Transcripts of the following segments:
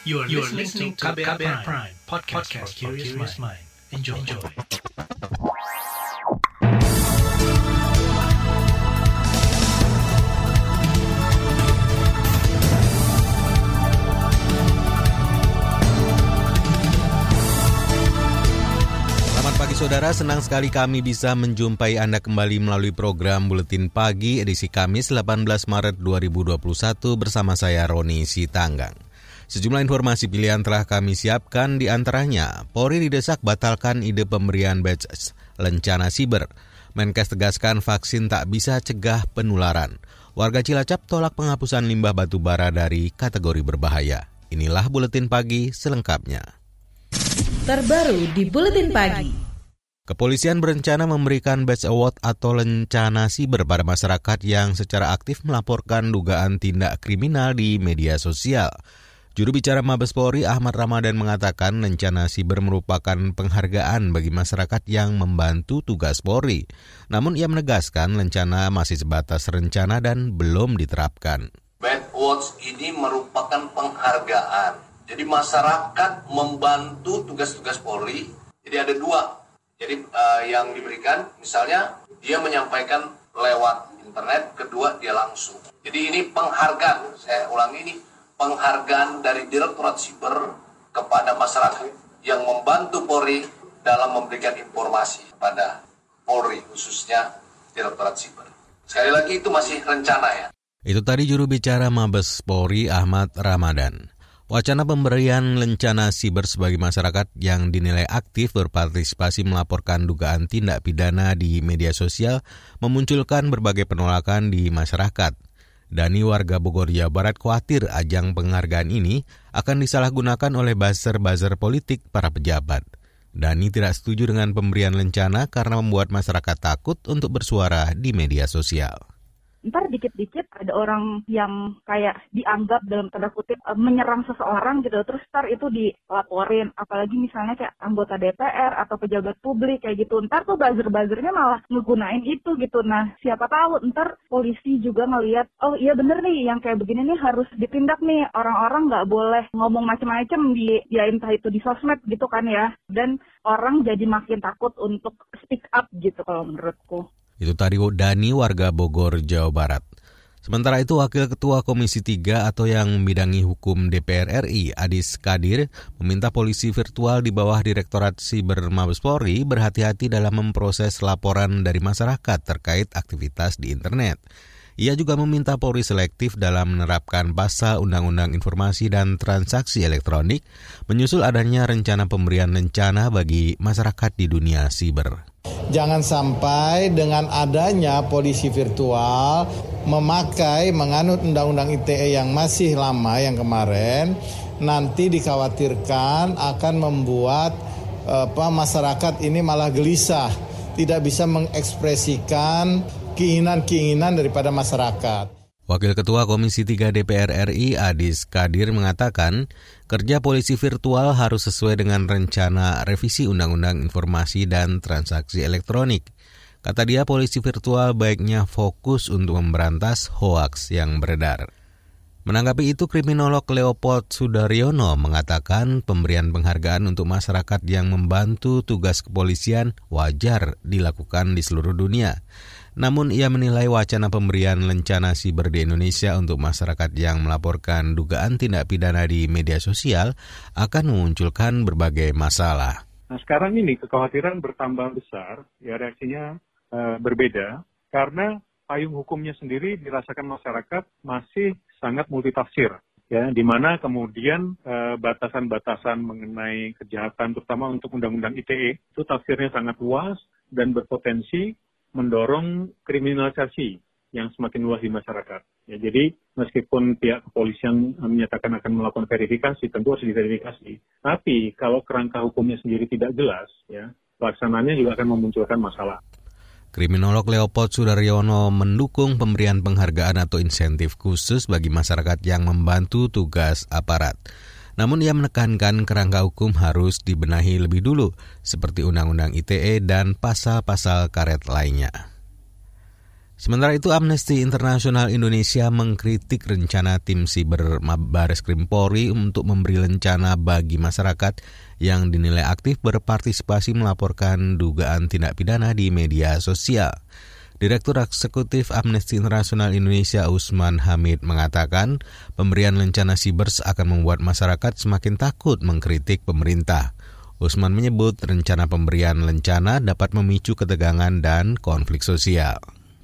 You are, you are listening to KBR, Prime, Prime podcast, podcast for curious mind. Enjoy. Enjoy. Selamat pagi saudara, senang sekali kami bisa menjumpai Anda kembali melalui program Buletin Pagi edisi Kamis 18 Maret 2021 bersama saya Roni Sitanggang. Sejumlah informasi pilihan telah kami siapkan di antaranya, Polri didesak batalkan ide pemberian badge lencana siber. Menkes tegaskan vaksin tak bisa cegah penularan. Warga Cilacap tolak penghapusan limbah batu bara dari kategori berbahaya. Inilah Buletin Pagi selengkapnya. Terbaru di Buletin Pagi. Kepolisian berencana memberikan Badge Award atau lencana siber pada masyarakat yang secara aktif melaporkan dugaan tindak kriminal di media sosial. Juru bicara Mabes Polri Ahmad Ramadan mengatakan lencana siber merupakan penghargaan bagi masyarakat yang membantu tugas Polri. Namun ia menegaskan lencana masih sebatas rencana dan belum diterapkan. Bad Awards ini merupakan penghargaan jadi masyarakat membantu tugas-tugas Polri. Jadi ada dua. Jadi uh, yang diberikan misalnya dia menyampaikan lewat internet, kedua dia langsung. Jadi ini penghargaan. Saya ulangi ini penghargaan dari Direktorat Siber kepada masyarakat yang membantu Polri dalam memberikan informasi kepada Polri khususnya Direktorat Siber. Sekali lagi itu masih rencana ya. Itu tadi juru bicara Mabes Polri Ahmad Ramadan. Wacana pemberian lencana siber sebagai masyarakat yang dinilai aktif berpartisipasi melaporkan dugaan tindak pidana di media sosial memunculkan berbagai penolakan di masyarakat. Dani warga Bogor Jawa Barat khawatir ajang penghargaan ini akan disalahgunakan oleh buzzer-buzzer politik para pejabat. Dani tidak setuju dengan pemberian lencana karena membuat masyarakat takut untuk bersuara di media sosial ntar dikit-dikit ada orang yang kayak dianggap dalam tanda kutip menyerang seseorang gitu. Terus ntar itu dilaporin. Apalagi misalnya kayak anggota DPR atau pejabat publik kayak gitu. Ntar tuh buzzer-buzzernya malah ngegunain itu gitu. Nah siapa tahu ntar polisi juga ngelihat oh iya bener nih yang kayak begini nih harus ditindak nih. Orang-orang nggak boleh ngomong macam-macam di ya entah itu di sosmed gitu kan ya. Dan orang jadi makin takut untuk speak up gitu kalau menurutku itu tadi Dani warga Bogor, Jawa Barat. Sementara itu Wakil Ketua Komisi 3 atau yang membidangi hukum DPR RI, Adis Kadir, meminta polisi virtual di bawah Direktorat Siber Mabes Polri berhati-hati dalam memproses laporan dari masyarakat terkait aktivitas di internet. Ia juga meminta Polri selektif dalam menerapkan pasal Undang-Undang Informasi dan Transaksi Elektronik, menyusul adanya rencana pemberian lencana bagi masyarakat di dunia siber. Jangan sampai dengan adanya polisi virtual memakai menganut undang-undang ITE yang masih lama yang kemarin nanti dikhawatirkan akan membuat apa masyarakat ini malah gelisah, tidak bisa mengekspresikan keinginan-keinginan daripada masyarakat. Wakil Ketua Komisi 3 DPR RI Adis Kadir mengatakan, kerja polisi virtual harus sesuai dengan rencana revisi Undang-Undang Informasi dan Transaksi Elektronik. Kata dia, polisi virtual baiknya fokus untuk memberantas hoaks yang beredar. Menanggapi itu, kriminolog Leopold Sudaryono mengatakan pemberian penghargaan untuk masyarakat yang membantu tugas kepolisian wajar dilakukan di seluruh dunia. Namun ia menilai wacana pemberian lencana siber di Indonesia untuk masyarakat yang melaporkan dugaan tindak pidana di media sosial akan memunculkan berbagai masalah. Nah sekarang ini kekhawatiran bertambah besar, ya reaksinya uh, berbeda karena payung hukumnya sendiri dirasakan masyarakat masih sangat multitafsir ya di mana kemudian batasan-batasan uh, mengenai kejahatan terutama untuk undang-undang ITE itu tafsirnya sangat luas dan berpotensi mendorong kriminalisasi yang semakin luas di masyarakat. Ya, jadi meskipun pihak kepolisian menyatakan akan melakukan verifikasi, tentu harus diverifikasi. Tapi kalau kerangka hukumnya sendiri tidak jelas, ya pelaksananya juga akan memunculkan masalah. Kriminolog Leopold Sudaryono mendukung pemberian penghargaan atau insentif khusus bagi masyarakat yang membantu tugas aparat. Namun ia menekankan kerangka hukum harus dibenahi lebih dulu, seperti Undang-Undang ITE dan pasal-pasal karet lainnya. Sementara itu Amnesty International Indonesia mengkritik rencana tim siber Baris Krim Polri untuk memberi rencana bagi masyarakat yang dinilai aktif berpartisipasi melaporkan dugaan tindak pidana di media sosial. Direktur Eksekutif Amnesty International Indonesia Usman Hamid mengatakan pemberian rencana sibers akan membuat masyarakat semakin takut mengkritik pemerintah. Usman menyebut rencana pemberian rencana dapat memicu ketegangan dan konflik sosial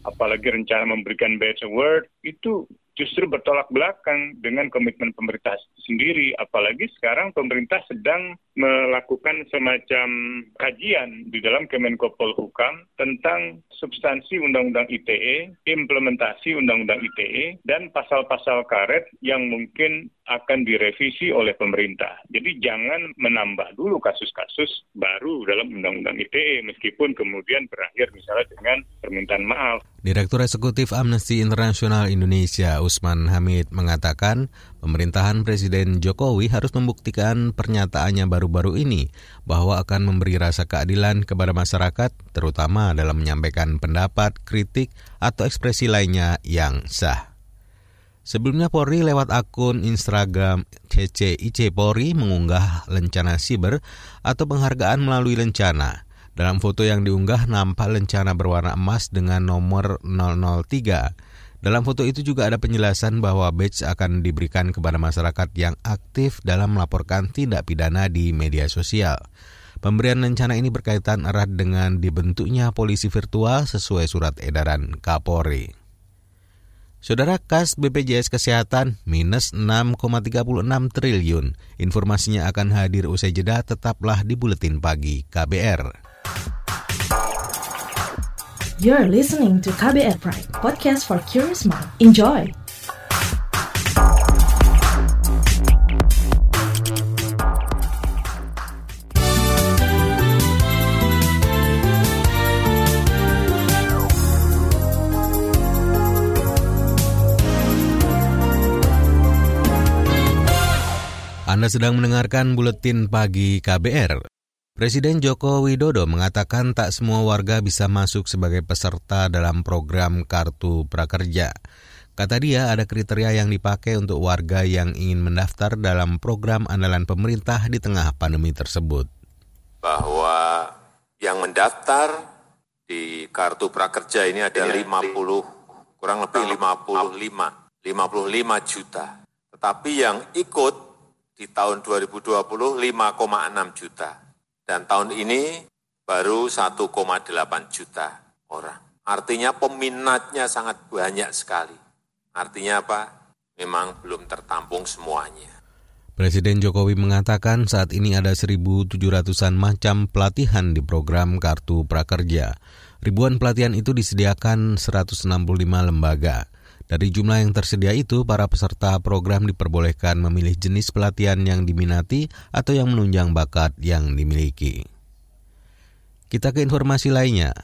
apalagi rencana memberikan badge award itu justru bertolak belakang dengan komitmen pemerintah sendiri. Apalagi sekarang pemerintah sedang melakukan semacam kajian di dalam Kemenko Polhukam tentang substansi Undang-Undang ITE, implementasi Undang-Undang ITE, dan pasal-pasal karet yang mungkin akan direvisi oleh pemerintah. Jadi jangan menambah dulu kasus-kasus baru dalam Undang-Undang ITE meskipun kemudian berakhir misalnya dengan permintaan maaf. Direktur Eksekutif Amnesty International Indonesia Usman Hamid mengatakan pemerintahan Presiden Jokowi harus membuktikan pernyataannya baru-baru ini bahwa akan memberi rasa keadilan kepada masyarakat terutama dalam menyampaikan pendapat, kritik, atau ekspresi lainnya yang sah. Sebelumnya Polri lewat akun Instagram CCIC Polri mengunggah lencana siber atau penghargaan melalui lencana. Dalam foto yang diunggah nampak lencana berwarna emas dengan nomor 003. Dalam foto itu juga ada penjelasan bahwa badge akan diberikan kepada masyarakat yang aktif dalam melaporkan tindak pidana di media sosial. Pemberian lencana ini berkaitan erat dengan dibentuknya polisi virtual sesuai surat edaran Kapolri. Saudara kas BPJS Kesehatan minus 6,36 triliun. Informasinya akan hadir usai jeda tetaplah di Buletin Pagi KBR. You're listening to KBR Pride, podcast for curious mind. Enjoy! Anda sedang mendengarkan buletin pagi KBR. Presiden Joko Widodo mengatakan tak semua warga bisa masuk sebagai peserta dalam program Kartu Prakerja. Kata dia, ada kriteria yang dipakai untuk warga yang ingin mendaftar dalam program andalan pemerintah di tengah pandemi tersebut. Bahwa yang mendaftar di Kartu Prakerja ini ada 50, kurang lebih 55, 55 juta. Tetapi yang ikut di tahun 2020 5,6 juta. Dan tahun ini baru 1,8 juta orang. Artinya peminatnya sangat banyak sekali. Artinya apa? Memang belum tertampung semuanya. Presiden Jokowi mengatakan saat ini ada 1.700-an macam pelatihan di program Kartu Prakerja. Ribuan pelatihan itu disediakan 165 lembaga. Dari jumlah yang tersedia itu, para peserta program diperbolehkan memilih jenis pelatihan yang diminati atau yang menunjang bakat yang dimiliki. Kita ke informasi lainnya.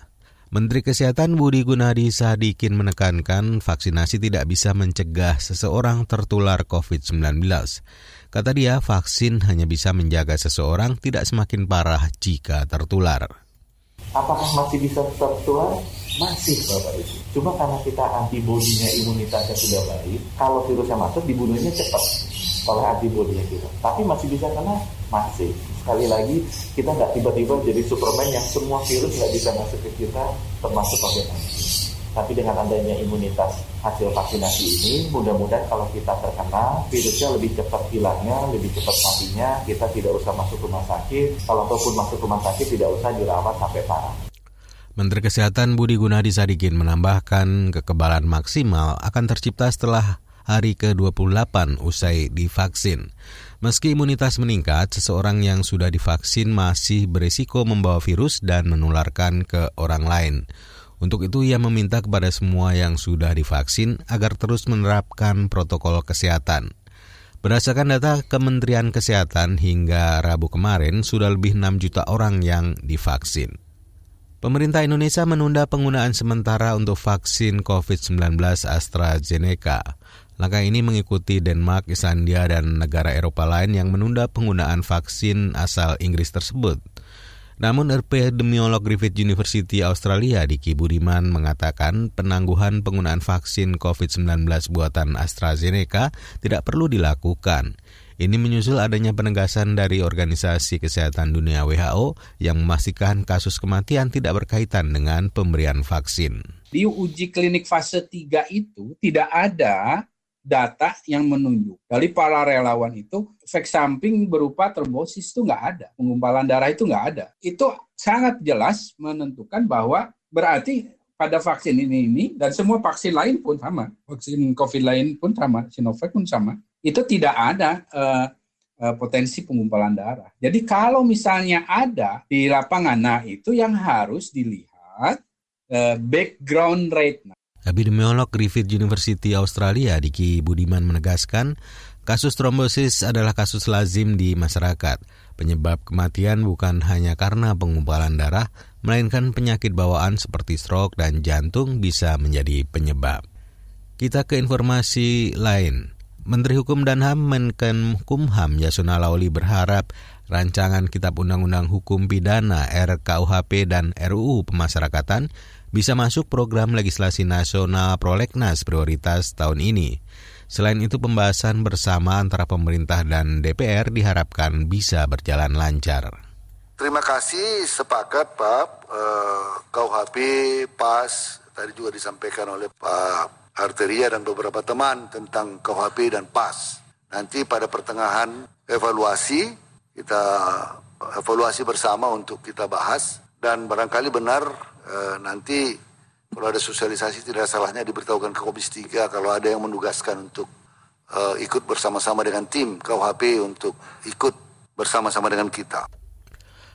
Menteri Kesehatan Budi Gunadi Sadikin menekankan vaksinasi tidak bisa mencegah seseorang tertular COVID-19. Kata dia, vaksin hanya bisa menjaga seseorang tidak semakin parah jika tertular. Apakah masih bisa tertular? Masih Bapak Ibu. Cuma karena kita antibodinya imunitasnya sudah baik, kalau virusnya masuk dibunuhnya cepat oleh antibodinya kita. Tapi masih bisa kena? Masih. Sekali lagi, kita nggak tiba-tiba jadi Superman yang semua virus nggak bisa masuk ke kita, termasuk COVID-19. Tapi dengan adanya imunitas hasil vaksinasi ini, mudah-mudahan kalau kita terkena, virusnya lebih cepat hilangnya, lebih cepat matinya, kita tidak usah masuk rumah sakit. Kalau ataupun masuk rumah sakit, tidak usah dirawat sampai parah. Menteri Kesehatan Budi Gunadi Sadikin menambahkan kekebalan maksimal akan tercipta setelah hari ke-28 usai divaksin. Meski imunitas meningkat, seseorang yang sudah divaksin masih berisiko membawa virus dan menularkan ke orang lain. Untuk itu ia meminta kepada semua yang sudah divaksin agar terus menerapkan protokol kesehatan. Berdasarkan data Kementerian Kesehatan hingga Rabu kemarin sudah lebih 6 juta orang yang divaksin. Pemerintah Indonesia menunda penggunaan sementara untuk vaksin COVID-19 AstraZeneca. Langkah ini mengikuti Denmark, Islandia, dan negara Eropa lain yang menunda penggunaan vaksin asal Inggris tersebut. Namun epidemiolog Griffith University Australia Diki Budiman mengatakan penangguhan penggunaan vaksin COVID-19 buatan AstraZeneca tidak perlu dilakukan. Ini menyusul adanya penegasan dari Organisasi Kesehatan Dunia WHO yang memastikan kasus kematian tidak berkaitan dengan pemberian vaksin. Di uji klinik fase 3 itu tidak ada data yang menunjuk dari para relawan itu efek samping berupa trombosis itu nggak ada, penggumpalan darah itu nggak ada. Itu sangat jelas menentukan bahwa berarti pada vaksin ini ini dan semua vaksin lain pun sama, vaksin COVID lain pun sama, Sinovac pun sama, itu tidak ada uh, uh, potensi penggumpalan darah. Jadi kalau misalnya ada di lapangan, nah itu yang harus dilihat uh, background rate. Epidemiolog Griffith University Australia Diki Budiman menegaskan, kasus trombosis adalah kasus lazim di masyarakat. Penyebab kematian bukan hanya karena penggumpalan darah, melainkan penyakit bawaan seperti stroke dan jantung bisa menjadi penyebab. Kita ke informasi lain. Menteri Hukum dan HAM Menkenkumham Yasona Lauli berharap rancangan Kitab Undang-Undang Hukum Pidana RKUHP dan RUU Pemasyarakatan bisa masuk program legislasi nasional prolegnas prioritas tahun ini. Selain itu pembahasan bersama antara pemerintah dan DPR diharapkan bisa berjalan lancar. Terima kasih sepakat Pak eh, KUHP PAS tadi juga disampaikan oleh Pak Arteria dan beberapa teman tentang KUHP dan PAS. Nanti pada pertengahan evaluasi kita evaluasi bersama untuk kita bahas dan barangkali benar e, nanti kalau ada sosialisasi tidak salahnya diberitahukan ke Komisi 3 kalau ada yang menugaskan untuk e, ikut bersama-sama dengan tim KUHP untuk ikut bersama-sama dengan kita.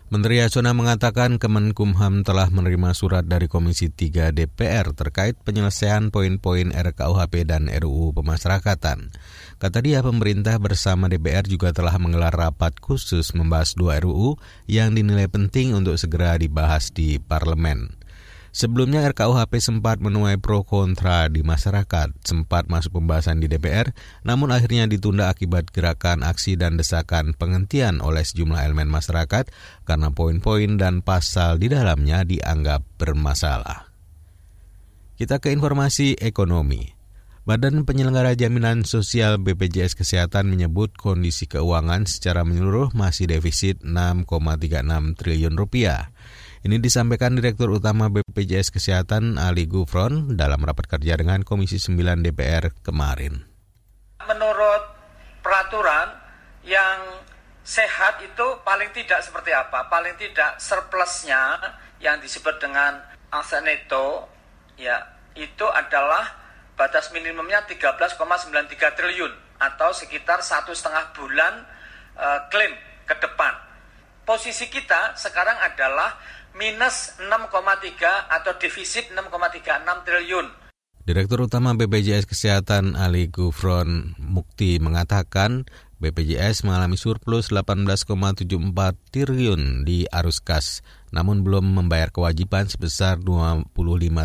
Menteri Yasona mengatakan Kemenkumham telah menerima surat dari Komisi 3 DPR terkait penyelesaian poin-poin RKUHP dan RUU Pemasyarakatan. Kata dia, pemerintah bersama DPR juga telah menggelar rapat khusus membahas dua RUU yang dinilai penting untuk segera dibahas di parlemen. Sebelumnya RKUHP sempat menuai pro kontra di masyarakat, sempat masuk pembahasan di DPR, namun akhirnya ditunda akibat gerakan aksi dan desakan penghentian oleh sejumlah elemen masyarakat karena poin-poin dan pasal di dalamnya dianggap bermasalah. Kita ke informasi ekonomi. Badan Penyelenggara Jaminan Sosial BPJS Kesehatan menyebut kondisi keuangan secara menyeluruh masih defisit 6,36 triliun rupiah. Ini disampaikan Direktur Utama BPJS Kesehatan Ali Gufron dalam rapat kerja dengan Komisi 9 DPR kemarin. Menurut peraturan yang sehat itu paling tidak seperti apa? Paling tidak surplusnya yang disebut dengan aset neto ya itu adalah batas minimumnya 13,93 triliun atau sekitar satu setengah bulan uh, klaim ke depan. Posisi kita sekarang adalah minus 6,3 atau defisit 6,36 triliun. Direktur Utama BPJS Kesehatan Ali Gufron Mukti mengatakan BPJS mengalami surplus 18,74 triliun di arus kas, namun belum membayar kewajiban sebesar 25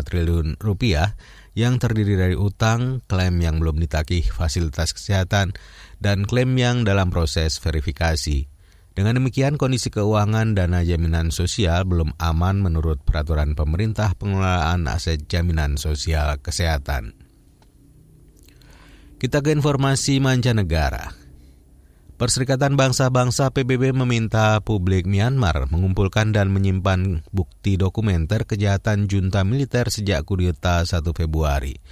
triliun rupiah yang terdiri dari utang, klaim yang belum ditagih fasilitas kesehatan, dan klaim yang dalam proses verifikasi. Dengan demikian, kondisi keuangan dana jaminan sosial belum aman menurut peraturan pemerintah pengelolaan aset jaminan sosial kesehatan. Kita ke informasi mancanegara. Perserikatan Bangsa-Bangsa PBB meminta publik Myanmar mengumpulkan dan menyimpan bukti dokumenter kejahatan junta militer sejak kudeta 1 Februari.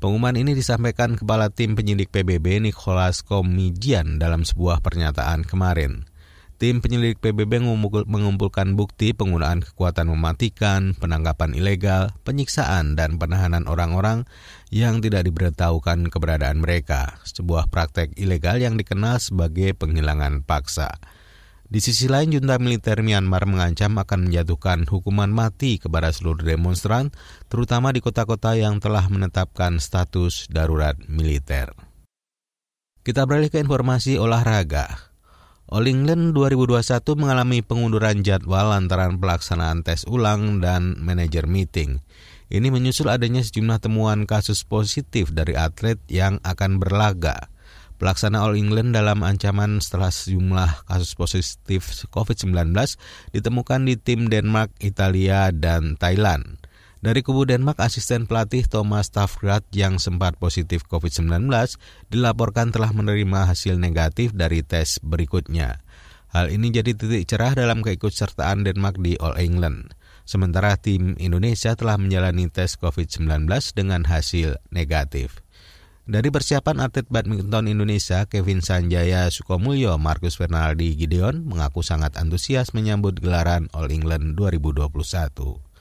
Pengumuman ini disampaikan Kepala Tim Penyidik PBB Nicholas Komijian dalam sebuah pernyataan kemarin. Tim penyelidik PBB mengumpulkan bukti penggunaan kekuatan mematikan, penangkapan ilegal, penyiksaan, dan penahanan orang-orang yang tidak diberitahukan keberadaan mereka, sebuah praktek ilegal yang dikenal sebagai penghilangan paksa. Di sisi lain, junta militer Myanmar mengancam akan menjatuhkan hukuman mati kepada seluruh demonstran, terutama di kota-kota yang telah menetapkan status darurat militer. Kita beralih ke informasi olahraga. All England 2021 mengalami pengunduran jadwal lantaran pelaksanaan tes ulang dan manajer meeting. Ini menyusul adanya sejumlah temuan kasus positif dari atlet yang akan berlaga. Pelaksana All England dalam ancaman setelah sejumlah kasus positif COVID-19 ditemukan di tim Denmark, Italia, dan Thailand. Dari kubu Denmark, asisten pelatih Thomas Tafgrat yang sempat positif COVID-19 dilaporkan telah menerima hasil negatif dari tes berikutnya. Hal ini jadi titik cerah dalam keikutsertaan Denmark di All England. Sementara tim Indonesia telah menjalani tes COVID-19 dengan hasil negatif. Dari persiapan atlet badminton Indonesia, Kevin Sanjaya Sukomulyo, Markus Fernaldi Gideon mengaku sangat antusias menyambut gelaran All England 2021.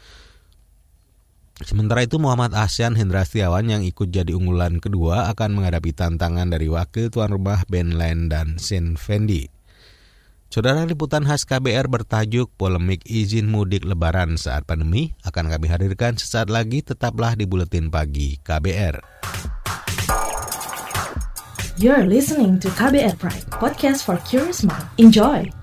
Sementara itu Muhammad Asyan Hendra Setiawan yang ikut jadi unggulan kedua akan menghadapi tantangan dari wakil tuan rumah Ben Len dan Sin Fendi. Saudara liputan khas KBR bertajuk polemik izin mudik lebaran saat pandemi akan kami hadirkan sesaat lagi tetaplah di Buletin Pagi KBR. You're listening to KBR Pride, podcast for curious mind. Enjoy!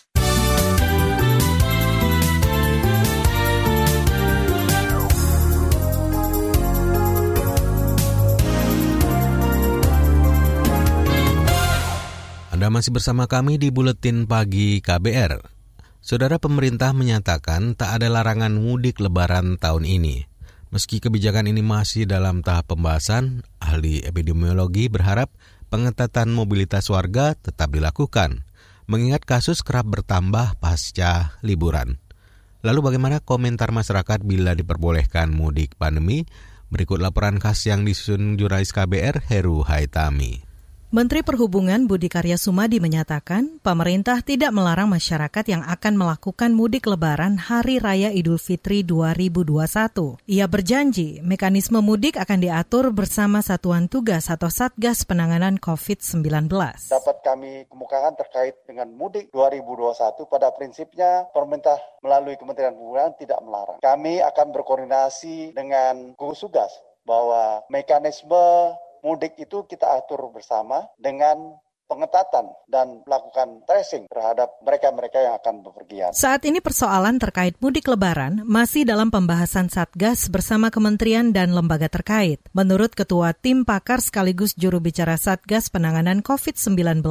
Anda masih bersama kami di Buletin Pagi KBR. Saudara pemerintah menyatakan tak ada larangan mudik lebaran tahun ini. Meski kebijakan ini masih dalam tahap pembahasan, ahli epidemiologi berharap pengetatan mobilitas warga tetap dilakukan, mengingat kasus kerap bertambah pasca liburan. Lalu bagaimana komentar masyarakat bila diperbolehkan mudik pandemi? Berikut laporan khas yang disusun jurnalis KBR Heru Haitami. Menteri Perhubungan Budi Karya Sumadi menyatakan pemerintah tidak melarang masyarakat yang akan melakukan mudik lebaran Hari Raya Idul Fitri 2021. Ia berjanji mekanisme mudik akan diatur bersama Satuan Tugas atau Satgas Penanganan COVID-19. Dapat kami kemukakan terkait dengan mudik 2021 pada prinsipnya pemerintah melalui Kementerian Perhubungan tidak melarang. Kami akan berkoordinasi dengan gugus tugas bahwa mekanisme mudik itu kita atur bersama dengan pengetatan dan melakukan tracing terhadap mereka-mereka yang akan bepergian. Saat ini persoalan terkait mudik lebaran masih dalam pembahasan Satgas bersama kementerian dan lembaga terkait. Menurut Ketua Tim Pakar sekaligus juru bicara Satgas Penanganan COVID-19,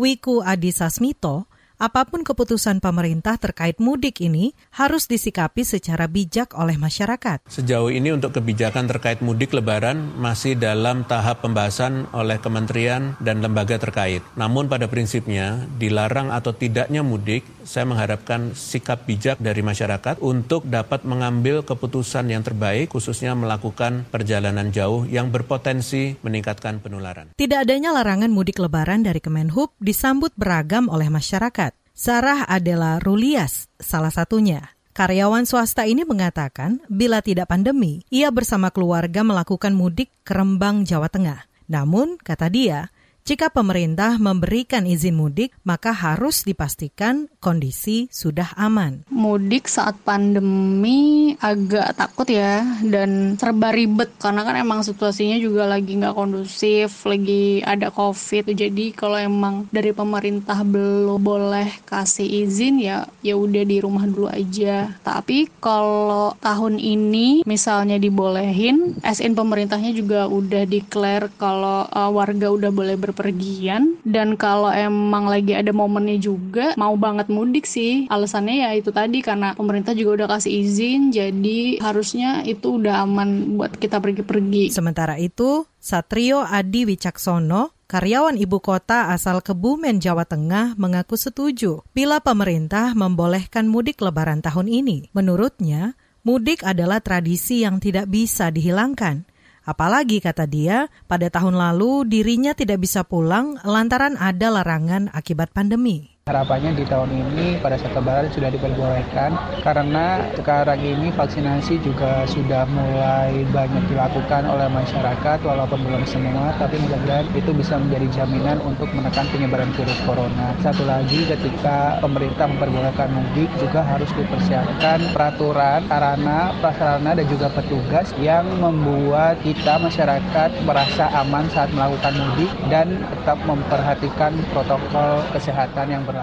Wiku Adi Sasmito, apa pun keputusan pemerintah terkait mudik ini harus disikapi secara bijak oleh masyarakat. Sejauh ini untuk kebijakan terkait mudik lebaran masih dalam tahap pembahasan oleh kementerian dan lembaga terkait. Namun pada prinsipnya dilarang atau tidaknya mudik, saya mengharapkan sikap bijak dari masyarakat untuk dapat mengambil keputusan yang terbaik khususnya melakukan perjalanan jauh yang berpotensi meningkatkan penularan. Tidak adanya larangan mudik lebaran dari Kemenhub disambut beragam oleh masyarakat. Sarah adalah Rulias, salah satunya. Karyawan swasta ini mengatakan, bila tidak pandemi, ia bersama keluarga melakukan mudik ke Rembang, Jawa Tengah. Namun, kata dia, jika pemerintah memberikan izin mudik, maka harus dipastikan kondisi sudah aman. Mudik saat pandemi agak takut ya dan serba ribet karena kan emang situasinya juga lagi nggak kondusif, lagi ada covid. Jadi kalau emang dari pemerintah belum boleh kasih izin ya ya udah di rumah dulu aja. Tapi kalau tahun ini misalnya dibolehin, SN pemerintahnya juga udah declare kalau uh, warga udah boleh ber bepergian dan kalau emang lagi ada momennya juga mau banget mudik sih. Alasannya ya itu tadi karena pemerintah juga udah kasih izin jadi harusnya itu udah aman buat kita pergi-pergi. Sementara itu, Satrio Adi Wicaksono, karyawan ibu kota asal Kebumen, Jawa Tengah, mengaku setuju bila pemerintah membolehkan mudik lebaran tahun ini. Menurutnya, mudik adalah tradisi yang tidak bisa dihilangkan. Apalagi kata dia, pada tahun lalu dirinya tidak bisa pulang lantaran ada larangan akibat pandemi. Harapannya di tahun ini pada saat lebaran sudah diperbolehkan karena sekarang ini vaksinasi juga sudah mulai banyak dilakukan oleh masyarakat walaupun belum semua tapi mudah-mudahan itu bisa menjadi jaminan untuk menekan penyebaran virus corona. Satu lagi ketika pemerintah memperbolehkan mudik juga harus dipersiapkan peraturan, sarana, prasarana dan juga petugas yang membuat kita masyarakat merasa aman saat melakukan mudik dan tetap memperhatikan protokol kesehatan yang berlaku.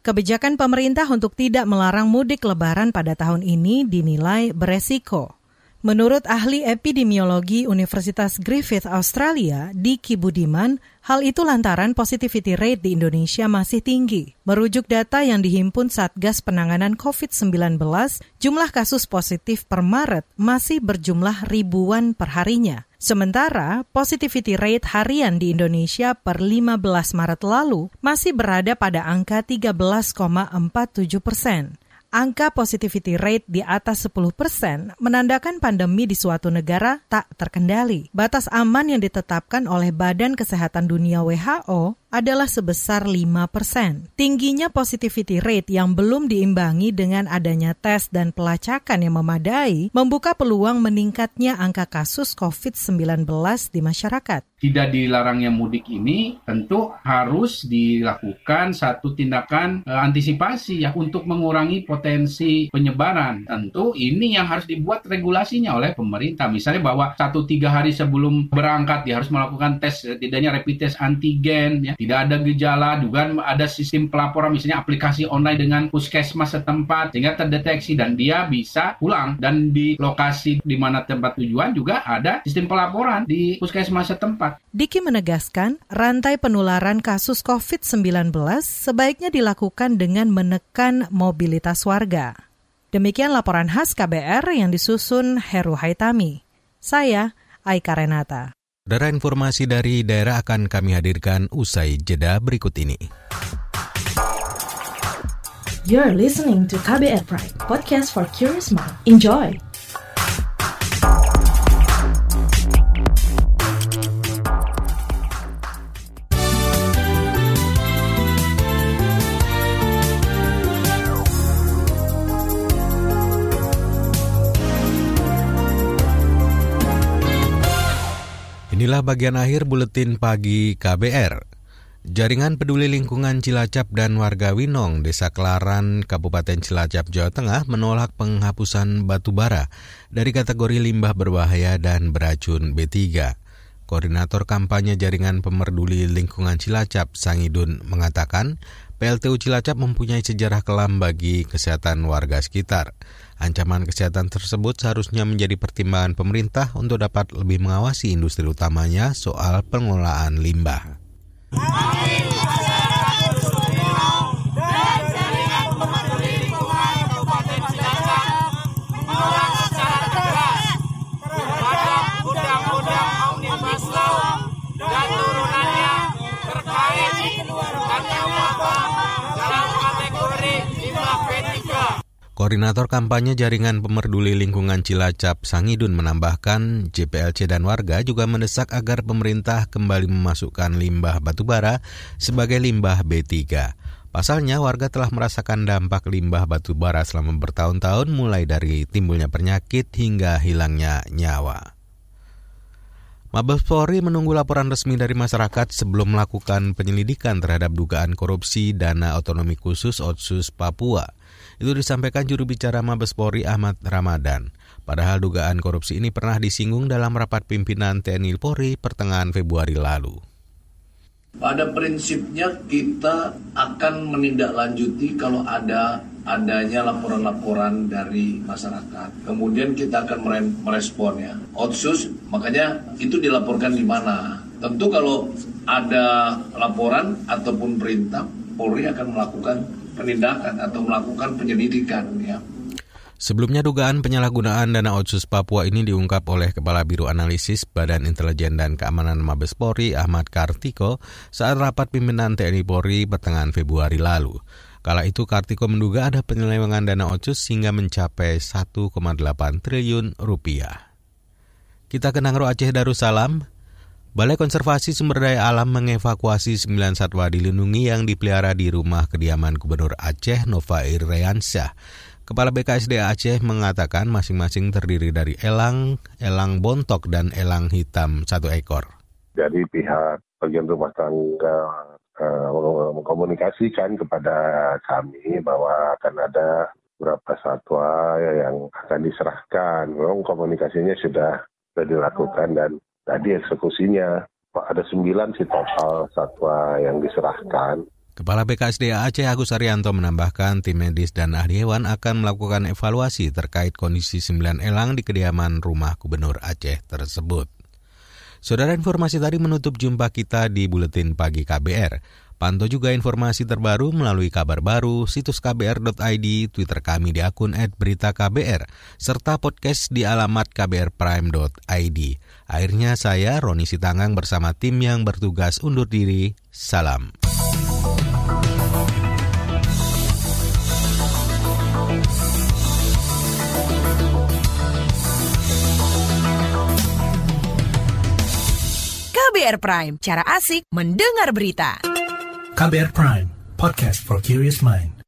Kebijakan pemerintah untuk tidak melarang mudik lebaran pada tahun ini dinilai beresiko. Menurut ahli epidemiologi Universitas Griffith Australia, Diki Budiman, hal itu lantaran positivity rate di Indonesia masih tinggi. Merujuk data yang dihimpun Satgas Penanganan COVID-19, jumlah kasus positif per Maret masih berjumlah ribuan per harinya. Sementara positivity rate harian di Indonesia per 15 Maret lalu masih berada pada angka 13,47 persen. Angka positivity rate di atas 10 persen menandakan pandemi di suatu negara tak terkendali. Batas aman yang ditetapkan oleh Badan Kesehatan Dunia WHO adalah sebesar 5 persen. Tingginya positivity rate yang belum diimbangi dengan adanya tes dan pelacakan yang memadai membuka peluang meningkatnya angka kasus COVID-19 di masyarakat. Tidak dilarangnya mudik ini tentu harus dilakukan satu tindakan e, antisipasi ya untuk mengurangi potensi penyebaran. Tentu ini yang harus dibuat regulasinya oleh pemerintah. Misalnya bahwa satu tiga hari sebelum berangkat dia harus melakukan tes setidaknya rapid test antigen ya tidak ada gejala, juga ada sistem pelaporan misalnya aplikasi online dengan puskesmas setempat sehingga terdeteksi dan dia bisa pulang dan di lokasi di mana tempat tujuan juga ada sistem pelaporan di puskesmas setempat. Diki menegaskan rantai penularan kasus COVID-19 sebaiknya dilakukan dengan menekan mobilitas warga. Demikian laporan khas KBR yang disusun Heru Haitami. Saya Aika Renata. Saudara informasi dari daerah akan kami hadirkan usai jeda berikut ini. You're listening to KBR Pride, podcast for curious mind. Enjoy! Inilah bagian akhir buletin pagi KBR. Jaringan Peduli Lingkungan Cilacap dan warga Winong, Desa Kelaran, Kabupaten Cilacap, Jawa Tengah menolak penghapusan batu bara dari kategori limbah berbahaya dan beracun B3. Koordinator kampanye Jaringan Pemerduli Lingkungan Cilacap, Sangidun, mengatakan PLTU Cilacap mempunyai sejarah kelam bagi kesehatan warga sekitar. Ancaman kesehatan tersebut seharusnya menjadi pertimbangan pemerintah untuk dapat lebih mengawasi industri utamanya soal pengelolaan limbah. Koordinator kampanye Jaringan Pemerduli Lingkungan Cilacap Sangidun menambahkan JPLC dan warga juga mendesak agar pemerintah kembali memasukkan limbah batubara sebagai limbah B3. Pasalnya warga telah merasakan dampak limbah batubara selama bertahun-tahun mulai dari timbulnya penyakit hingga hilangnya nyawa. Mabes Polri menunggu laporan resmi dari masyarakat sebelum melakukan penyelidikan terhadap dugaan korupsi dana otonomi khusus Otsus Papua. Itu disampaikan juru bicara Mabes Polri Ahmad Ramadan. Padahal dugaan korupsi ini pernah disinggung dalam rapat pimpinan TNI Polri pertengahan Februari lalu. Pada prinsipnya kita akan menindaklanjuti kalau ada adanya laporan-laporan dari masyarakat. Kemudian kita akan meresponnya. Otsus, makanya itu dilaporkan di mana. Tentu kalau ada laporan ataupun perintah, Polri akan melakukan penindakan atau melakukan penyelidikan ya. Sebelumnya dugaan penyalahgunaan dana otsus Papua ini diungkap oleh Kepala Biro Analisis Badan Intelijen dan Keamanan Mabes Polri Ahmad Kartiko saat rapat pimpinan TNI Polri pertengahan Februari lalu. Kala itu Kartiko menduga ada penyelewengan dana otsus hingga mencapai 1,8 triliun rupiah. Kita ke Nangro Aceh Darussalam. Balai Konservasi Sumber Daya Alam mengevakuasi 9 satwa dilindungi yang dipelihara di rumah kediaman Gubernur Aceh Nova Iriansyah. Kepala BKSDA Aceh mengatakan masing-masing terdiri dari elang, elang bontok, dan elang hitam satu ekor. Jadi pihak bagian rumah tangga uh, mengkomunikasikan kepada kami bahwa akan ada beberapa satwa yang akan diserahkan. Memang komunikasinya sudah, sudah dilakukan dan tadi eksekusinya ada sembilan sih total satwa yang diserahkan. Kepala BKSDA Aceh Agus Arianto menambahkan tim medis dan ahli hewan akan melakukan evaluasi terkait kondisi sembilan elang di kediaman rumah Gubernur Aceh tersebut. Saudara informasi tadi menutup jumpa kita di Buletin Pagi KBR. Pantau juga informasi terbaru melalui kabar baru, situs kbr.id, Twitter kami di akun @beritaKBR, serta podcast di alamat kbrprime.id. Akhirnya saya, Roni Sitanggang bersama tim yang bertugas undur diri. Salam. KBR Prime, cara asik mendengar berita. KBR Prime, podcast for curious mind.